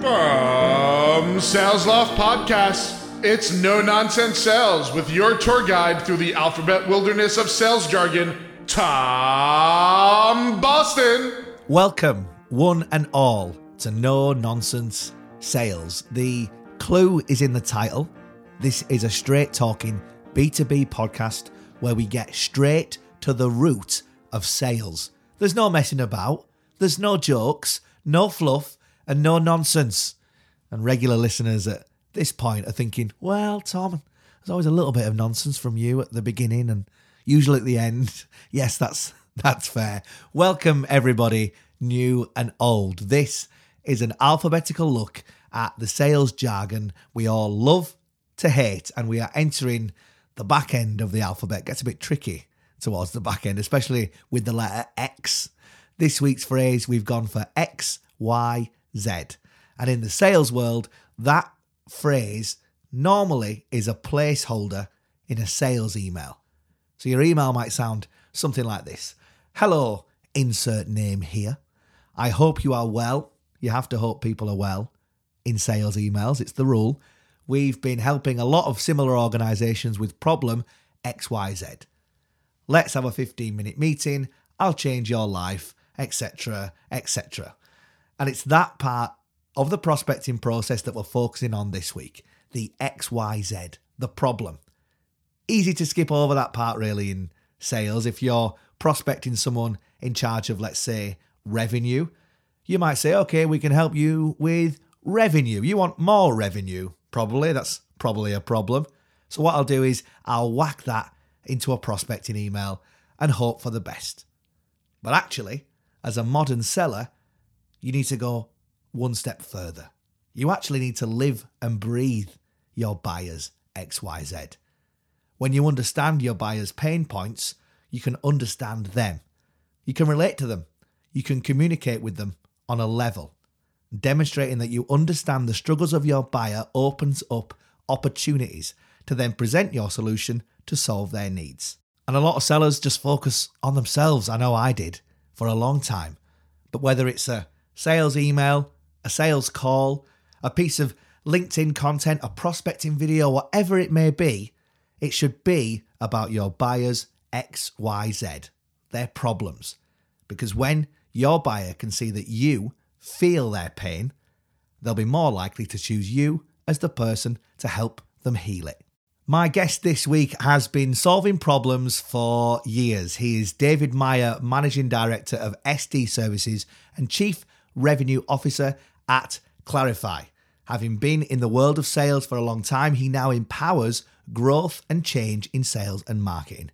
From Salesloft Podcast, it's No Nonsense Sales with your tour guide through the alphabet wilderness of sales jargon, Tom Boston. Welcome, one and all, to No Nonsense Sales. The clue is in the title. This is a straight talking B2B podcast where we get straight to the root of sales. There's no messing about, there's no jokes, no fluff, and no nonsense. And regular listeners at this point are thinking, well, Tom, there's always a little bit of nonsense from you at the beginning and usually at the end. Yes, that's that's fair. Welcome everybody, new and old. This is an alphabetical look at the sales jargon we all love to hate, and we are entering the back end of the alphabet. It Gets a bit tricky towards the back end, especially with the letter X. This week's phrase we've gone for X, Y. Z and in the sales world, that phrase normally is a placeholder in a sales email. So your email might sound something like this Hello, insert name here. I hope you are well. You have to hope people are well in sales emails, it's the rule. We've been helping a lot of similar organizations with problem XYZ. Let's have a 15 minute meeting. I'll change your life, etc., etc. And it's that part of the prospecting process that we're focusing on this week the XYZ, the problem. Easy to skip over that part really in sales. If you're prospecting someone in charge of, let's say, revenue, you might say, okay, we can help you with revenue. You want more revenue, probably. That's probably a problem. So, what I'll do is I'll whack that into a prospecting email and hope for the best. But actually, as a modern seller, you need to go one step further. You actually need to live and breathe your buyer's XYZ. When you understand your buyer's pain points, you can understand them. You can relate to them. You can communicate with them on a level. Demonstrating that you understand the struggles of your buyer opens up opportunities to then present your solution to solve their needs. And a lot of sellers just focus on themselves. I know I did for a long time. But whether it's a sales email, a sales call, a piece of LinkedIn content, a prospecting video, whatever it may be, it should be about your buyer's XYZ, their problems. Because when your buyer can see that you feel their pain, they'll be more likely to choose you as the person to help them heal it. My guest this week has been solving problems for years. He is David Meyer, Managing Director of SD Services and Chief Revenue Officer at Clarify. Having been in the world of sales for a long time, he now empowers growth and change in sales and marketing.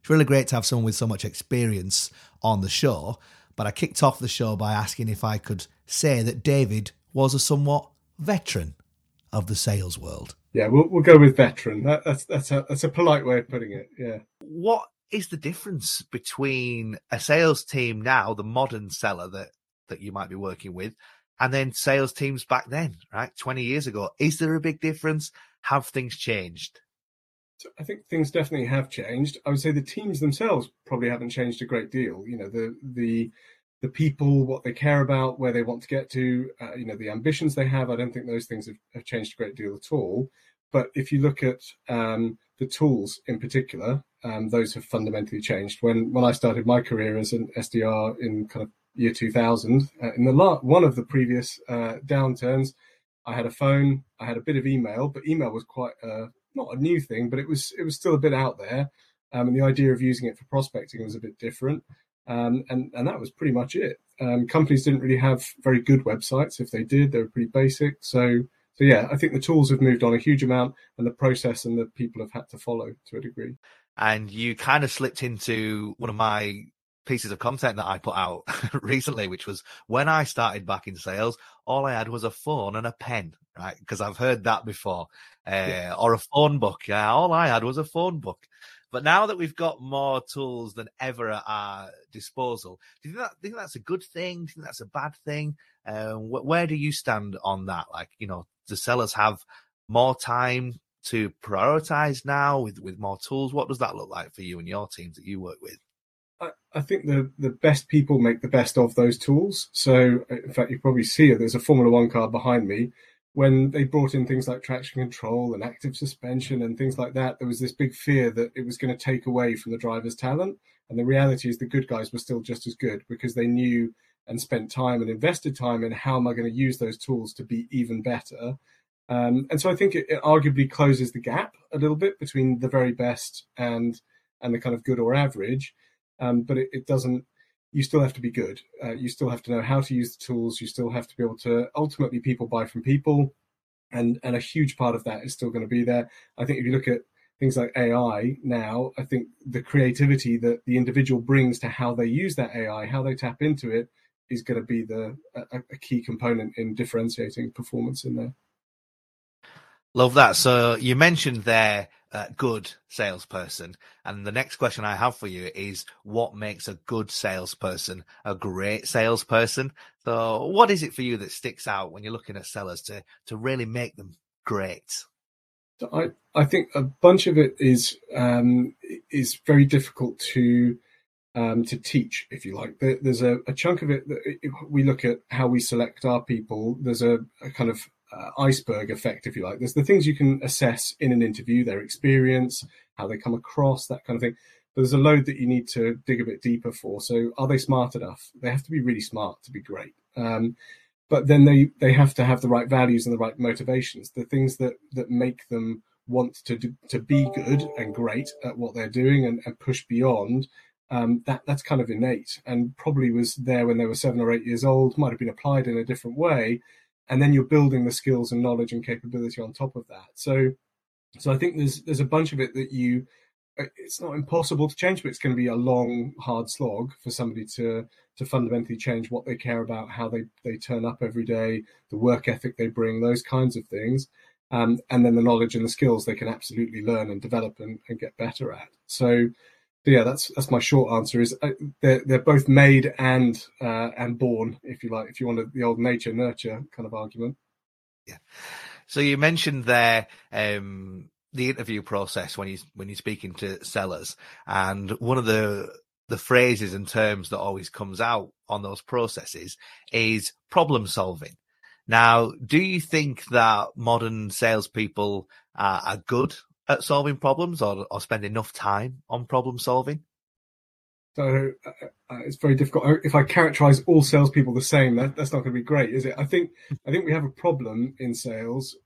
It's really great to have someone with so much experience on the show, but I kicked off the show by asking if I could say that David was a somewhat veteran of the sales world. Yeah, we'll we'll go with veteran. That, that's that's a that's a polite way of putting it. Yeah. What is the difference between a sales team now, the modern seller that that you might be working with, and then sales teams back then, right? 20 years ago. Is there a big difference? Have things changed? So I think things definitely have changed. I would say the teams themselves probably haven't changed a great deal. You know, the the the people, what they care about, where they want to get to, uh, you know, the ambitions they have. I don't think those things have, have, changed a great deal at all. But if you look at um, the tools in particular, um, those have fundamentally changed. When when I started my career as an SDR in kind of year 2000, uh, in the la- one of the previous uh, downturns, I had a phone, I had a bit of email, but email was quite not a new thing, but it was it was still a bit out there. Um, and the idea of using it for prospecting was a bit different. Um, and and that was pretty much it. Um, companies didn't really have very good websites. If they did, they were pretty basic. So so yeah, I think the tools have moved on a huge amount, and the process and the people have had to follow to a degree. And you kind of slipped into one of my pieces of content that I put out recently, which was when I started back in sales, all I had was a phone and a pen, right? Because I've heard that before, uh, yeah. or a phone book. Yeah, all I had was a phone book. But now that we've got more tools than ever at our disposal, do you think, that, think that's a good thing? Do you think that's a bad thing? Uh, wh- where do you stand on that? Like, you know, the sellers have more time to prioritize now with, with more tools? What does that look like for you and your teams that you work with? I, think the the best people make the best of those tools. So, in fact, you probably see it. There's a Formula One car behind me. When they brought in things like traction control and active suspension and things like that, there was this big fear that it was going to take away from the driver's talent. And the reality is, the good guys were still just as good because they knew and spent time and invested time in how am I going to use those tools to be even better. Um, and so I think it, it, arguably closes the gap a little bit between the very best and and the kind of good or average. Um, but it, it, doesn't. You still have to be good. Uh, you still have to know how to use the tools. You still have to be able to. Ultimately, people buy from people, and and a huge part of that is still going to be there. I think if you look at things like AI now, I think the creativity that the individual brings to how they use that AI, how they tap into it, is going to be the a, a key component in differentiating performance in there. Love that. So you mentioned there uh, good salesperson, and the next question I have for you is what makes a good salesperson a great salesperson? So what is it for you that sticks out when you're looking at sellers to to really make them great? I I think a bunch of it is um, is very difficult to um, to teach, if you like. there's a, a, chunk of it that we look at how we select our people. There's a, a kind of uh, iceberg effect, if you like. There's the things you can assess in an interview, their experience, how they come across, that kind of thing. But there's a load that you need to dig a bit deeper for. So, are they smart enough? They have to be really smart to be great. Um, but then they they have to have the right values and the right motivations, the things that that make them want to do, to be good and great at what they're doing and, and push beyond. Um, that that's kind of innate and probably was there when they were seven or eight years old. Might have been applied in a different way, and then you're building the skills and knowledge and capability on top of that. So, so I think there's there's a bunch of it that you. Uh, it's not impossible to change, but it's going to be a long, hard slog for somebody to to fundamentally change what they care about, how they they turn up every day, the work ethic they bring, those kinds of things, um, and then the knowledge and the skills they can absolutely learn and develop and, and get better at. So, yeah, that's that's my short answer. Is uh, they're they're both made and uh, and born, if you like, if you want the old nature nurture kind of argument. Yeah. So you mentioned there um, the interview process when you when you're speaking to sellers, and one of the the phrases and terms that always comes out on those processes is problem solving. Now, do you think that modern salespeople uh, are good at solving problems or, or spend enough time on problem solving? So uh, uh, it's very difficult. If I characterize all salespeople the same, that, that's not going to be great, is it? I think I think we have a problem in sales.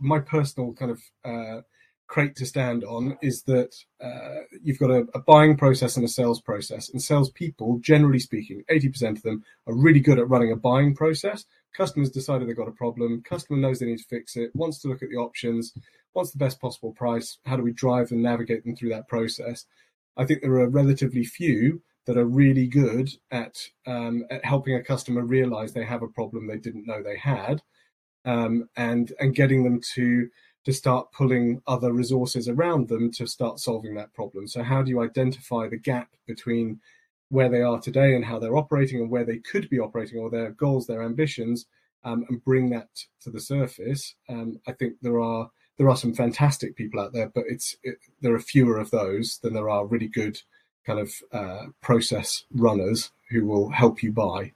My personal kind of uh, crate to stand on is that uh, you've got a, a, buying process and a sales process, and salespeople, generally speaking, eighty percent of them are really good at running a buying process. Customers decided they've got a problem. Customer knows they need to fix it. Wants to look at the options what's the best possible price? How do we drive and navigate them through that process? I think there are relatively few that are really good at, um, at helping a customer realize they have a problem they didn't know they had, um, and and getting them to to start pulling other resources around them to start solving that problem. So how do you identify the gap between where they are today and how they're operating and where they could be operating or their goals, their ambitions, um, and bring that to the surface? Um, I think there are there are some fantastic people out there, but it's it, there are fewer of those than there are really good kind of uh, process runners who will help you buy.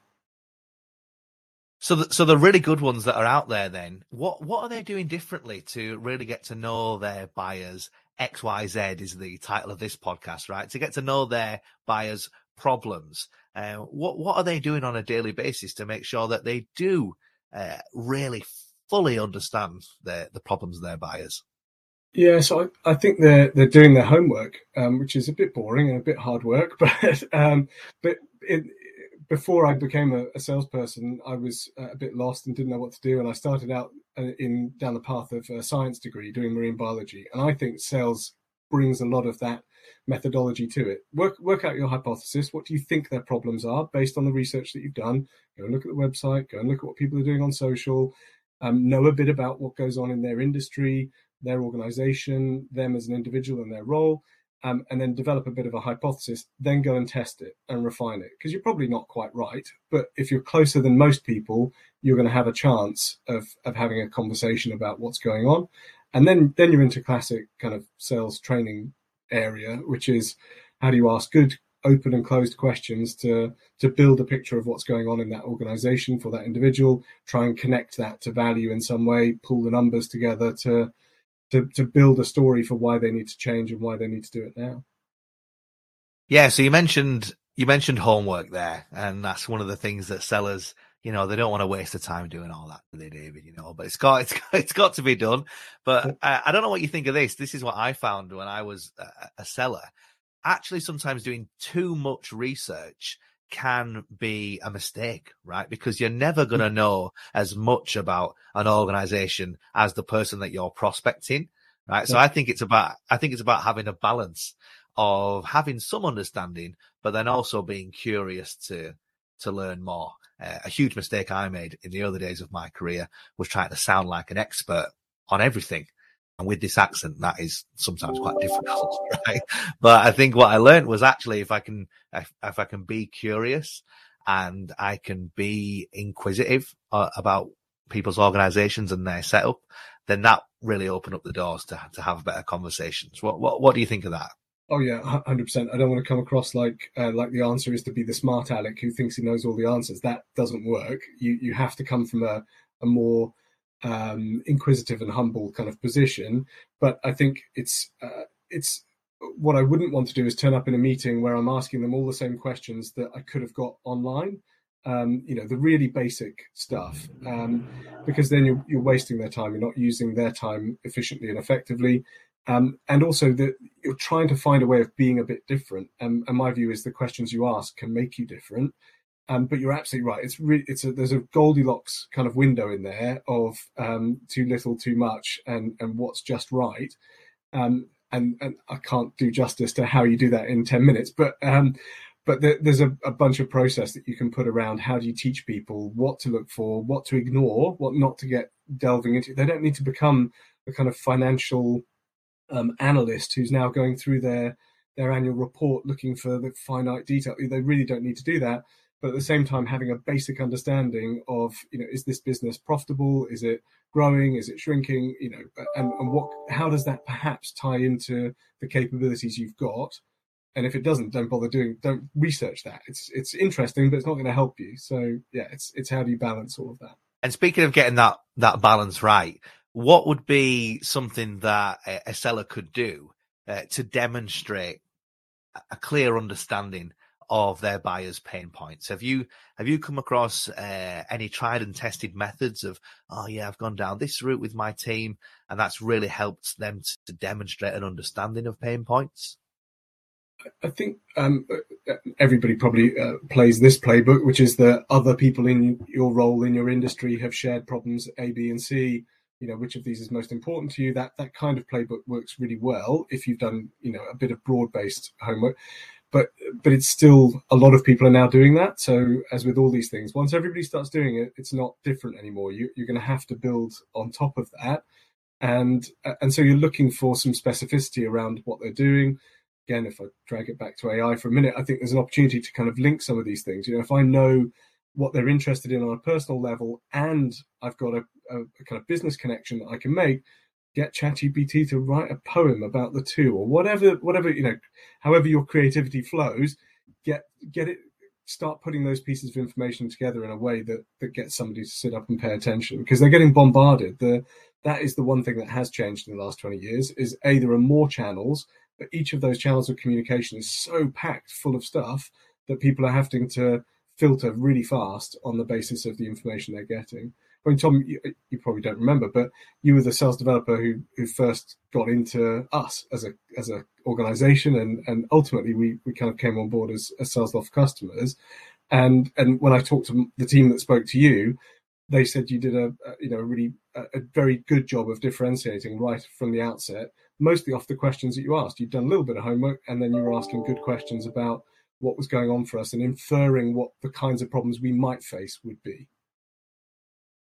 So, the, so the really good ones that are out there, then what what are they doing differently to really get to know their buyers? X Y Z is the title of this podcast, right? To get to know their buyers' problems. Uh, what what are they doing on a daily basis to make sure that they do uh, really fully understand the the problems of their buyers. Yeah, so I, I think they're they're doing their homework, um, which is a bit boring and a bit hard work. But um, but it, before I became a, a, salesperson, I was uh, a bit lost and didn't know what to do. And I started out uh, in down the path of a science degree, doing marine biology. And I think sales brings a lot of that methodology to it. Work work out your hypothesis. What do you think their problems are based on the research that you've done? Go and look at the website. Go and look at what people are doing on social um, know a bit about what goes on in their industry, their organization, them as an individual and their role, um, and then develop a bit of a hypothesis, then go and test it and refine it. Because you're probably not quite right, but if you're closer than most people, you're going to have a chance of, of having a conversation about what's going on. And then, then you're into classic kind of sales training area, which is how do you ask good open and closed questions to to build a picture of what's going on in that organization for that individual try and connect that to value in some way pull the numbers together to to, to build a story for why they need to change and why they need to do it now. Yeah so you mentioned you mentioned homework there and that's one of the things that sellers you know they don't want to waste the time doing all that do they david you know? But it's got it's got, it's got to be done. But I, I don't know what you think of this. This is what i found when i was a, a seller. Actually sometimes doing too much research can be a mistake, right? Because you're never hmm. going to know as much about an organization as the person that you're prospecting, right? So I think it's about, I think it's about having a balance of having some understanding, but then also being curious to, to learn more. Uh, a huge mistake I made in the early days of my career was trying to sound like an expert on everything. And with this accent, that is sometimes quite difficult, right? But I think what I learned was actually if I can, if, if I can be curious and I can be inquisitive uh, about people's organizations and their setup, then that really opened up the doors to, to have better conversations. What, what, what do you think of that? Oh yeah, hundred percent. I don't want to come across like uh, like the answer is to be the smart aleck who thinks he knows all the answers. That doesn't work. You you have to come from a a more um, inquisitive and humble kind of position. But I think it's uh, it's what I wouldn't want to do is turn up in a meeting where I'm asking them all the same questions that I could have got online. Um, you know the really basic stuff, um, because then you're, you're wasting their time. You're not using their time efficiently and effectively. Um, and also that you're trying to find a way of being a bit different. Um, and my view is the questions you ask can make you different. Um, but you're absolutely right. It's really it's a there's a Goldilocks kind of window in there of um, too little, too much, and and what's just right. Um, and and I can't do justice to how you do that in ten minutes, but um, but there, there's a, a, bunch of process that you can put around how do you teach people what to look for, what to ignore, what not to get delving into. They don't need to become a kind of financial Um, analyst who's now going through their their annual report looking for the finite detail. They really don't need to do that, but at the same time having a basic understanding of you know is this business profitable? Is it growing? Is it shrinking? You know, and, and what how does that perhaps tie into the capabilities you've got? And if it doesn't, don't bother doing. Don't research that. It's it's interesting, but it's not going to help you. So yeah, it's it's how do you balance all of that? And speaking of getting that that balance right, what would be something that a, seller could do uh, to demonstrate a clear understanding of their buyers' pain points? Have you have you come across uh, any tried and tested methods of oh yeah I've gone down this route with my team and that's really helped them to, demonstrate an understanding of pain points? I think um, uh, everybody probably uh, plays this playbook, which is that other people in your role in your industry have shared problems A, B, and C you know which of these is most important to you that that kind of playbook works really well if you've done you know a bit of broad based homework. But but it's still a lot of people are now doing that. So as with all these things once everybody starts doing it it's not different anymore. You, you're going to have to build on top of that. And and so you're looking for some specificity around what they're doing. Again if i drag it back to ai for a minute i think there's an opportunity to kind of link some of these things. You know if i know what they're interested in on a personal level, and I've got a, a, a kind of business connection that I can make, get ChatGPT to write a poem about the two, or whatever, whatever you know, however your creativity flows, get get it, start putting those pieces of information together in a way that that gets somebody to sit up and pay attention because they're getting bombarded. The that is the one thing that has changed in the last 20 years is a there are more channels but each of those channels of communication is so packed full of stuff that people are having to filter really fast on the basis of the information they're getting. I mean, Tom, you, you, probably don't remember, but you were the sales developer who who first got into us as a as a organization, and and ultimately we we kind of came on board as, as Salesloft customers. And and when I talked to the team that spoke to you, they said you did a, a you know a really a, a very good job of differentiating right from the outset, mostly off the questions that you asked. You'd done a little bit of homework, and then you were asking good questions about what was going on for us and inferring what the kinds of problems we might face would be.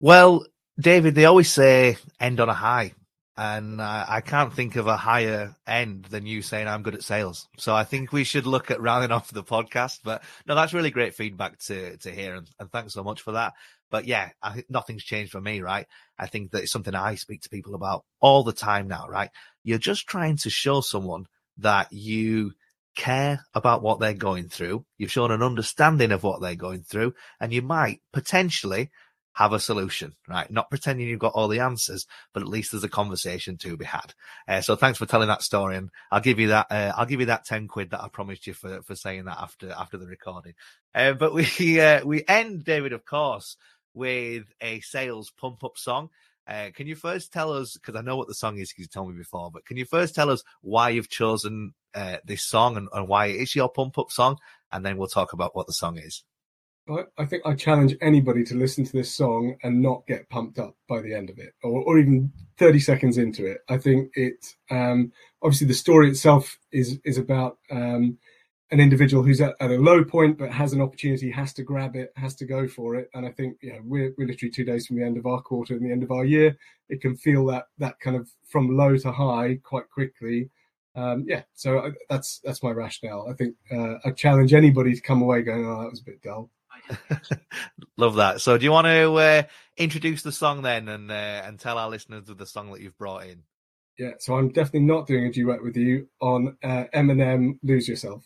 Well, David, they always say end on a high. And uh, I can't think of a higher end than you saying I'm good at sales. So I think we should look at rounding off the podcast. But no, that's really great feedback to to hear, and, and thanks so much for that. But yeah, I nothing's changed for me, right? I think that it's something I speak to people about all the time now, right? You're just trying to show someone that you care about what they're going through. You've shown an understanding of what they're going through, and you might potentially have a solution, right? Not pretending you've got all the answers, but at least there's a conversation to be had. Uh, so thanks for telling that story, and I'll give you that. Uh, I'll give you that ten quid that I promised you for for saying that after after the recording. Uh, but we uh, we end David, of course, with a sales pump up song. Uh, can you first tell us, because I know what the song is because you told me before, but can you first tell us why you've chosen uh, this song and, and why it is your pump up song? And then we'll talk about what the song is. I, think I challenge anybody to listen to this song and not get pumped up by the end of it, or, or even 30 seconds into it. I think it, um, obviously, the story itself is is about um, an individual who's at, at, a low point but has an opportunity, has to grab it, has to go for it. And I think, you know, we're, we're literally two days from the end of our quarter and the end of our year. It can feel that that kind of from low to high quite quickly. Um, yeah, so that's that's my rationale. I think uh, I challenge anybody to come away going, "Oh, that was a bit dull." Love that. So, do you want to uh, introduce the song then, and uh, and tell our listeners of the song that you've brought in? Yeah, so I'm definitely not doing a duet with you on uh, Eminem "Lose Yourself."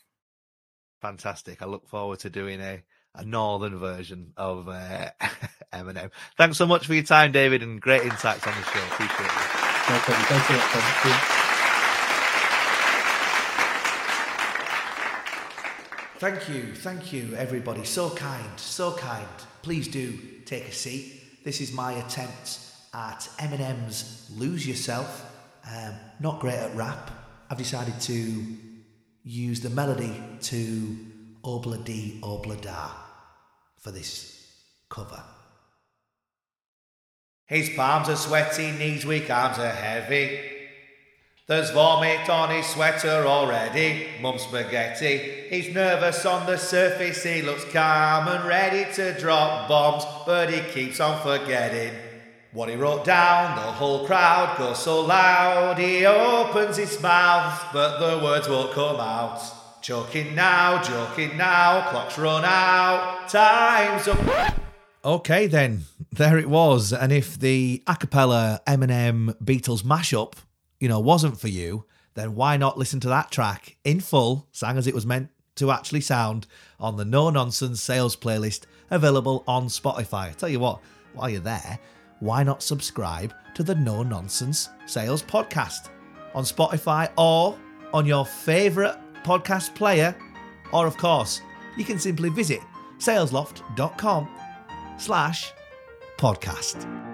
Fantastic. I look forward to doing a a northern version of uh, Eminem. Thanks so much for your time, David, and great insights on the show. Appreciate it. No problem. Thanks a lot. Thank you, thank you, everybody. So kind, so kind. Please do take a seat. This is my attempt at Eminem's Lose Yourself. Um, not great at rap. I've decided to use the melody to Obla Di Obla Da for this cover. His palms are sweaty, knees weak, arms are heavy. There's vomit on his sweater already, mum spaghetti. He's nervous on the surface, he looks calm and ready to drop bombs, but he keeps on forgetting. What he wrote down, the whole crowd goes so loud, he opens his mouth, but the words won't come out. Choking now, joking now, clock's run out, time's up. Okay, then, there it was. And if the a cappella Eminem Beatles mashup you know, wasn't for you, then why not listen to that track in full, sang as it was meant to actually sound, on the No Nonsense sales playlist available on Spotify? I tell you what, while you're there, why not subscribe to the No Nonsense Sales Podcast on Spotify or on your favourite podcast player? Or, of course, you can simply visit salesloft.com slash podcast.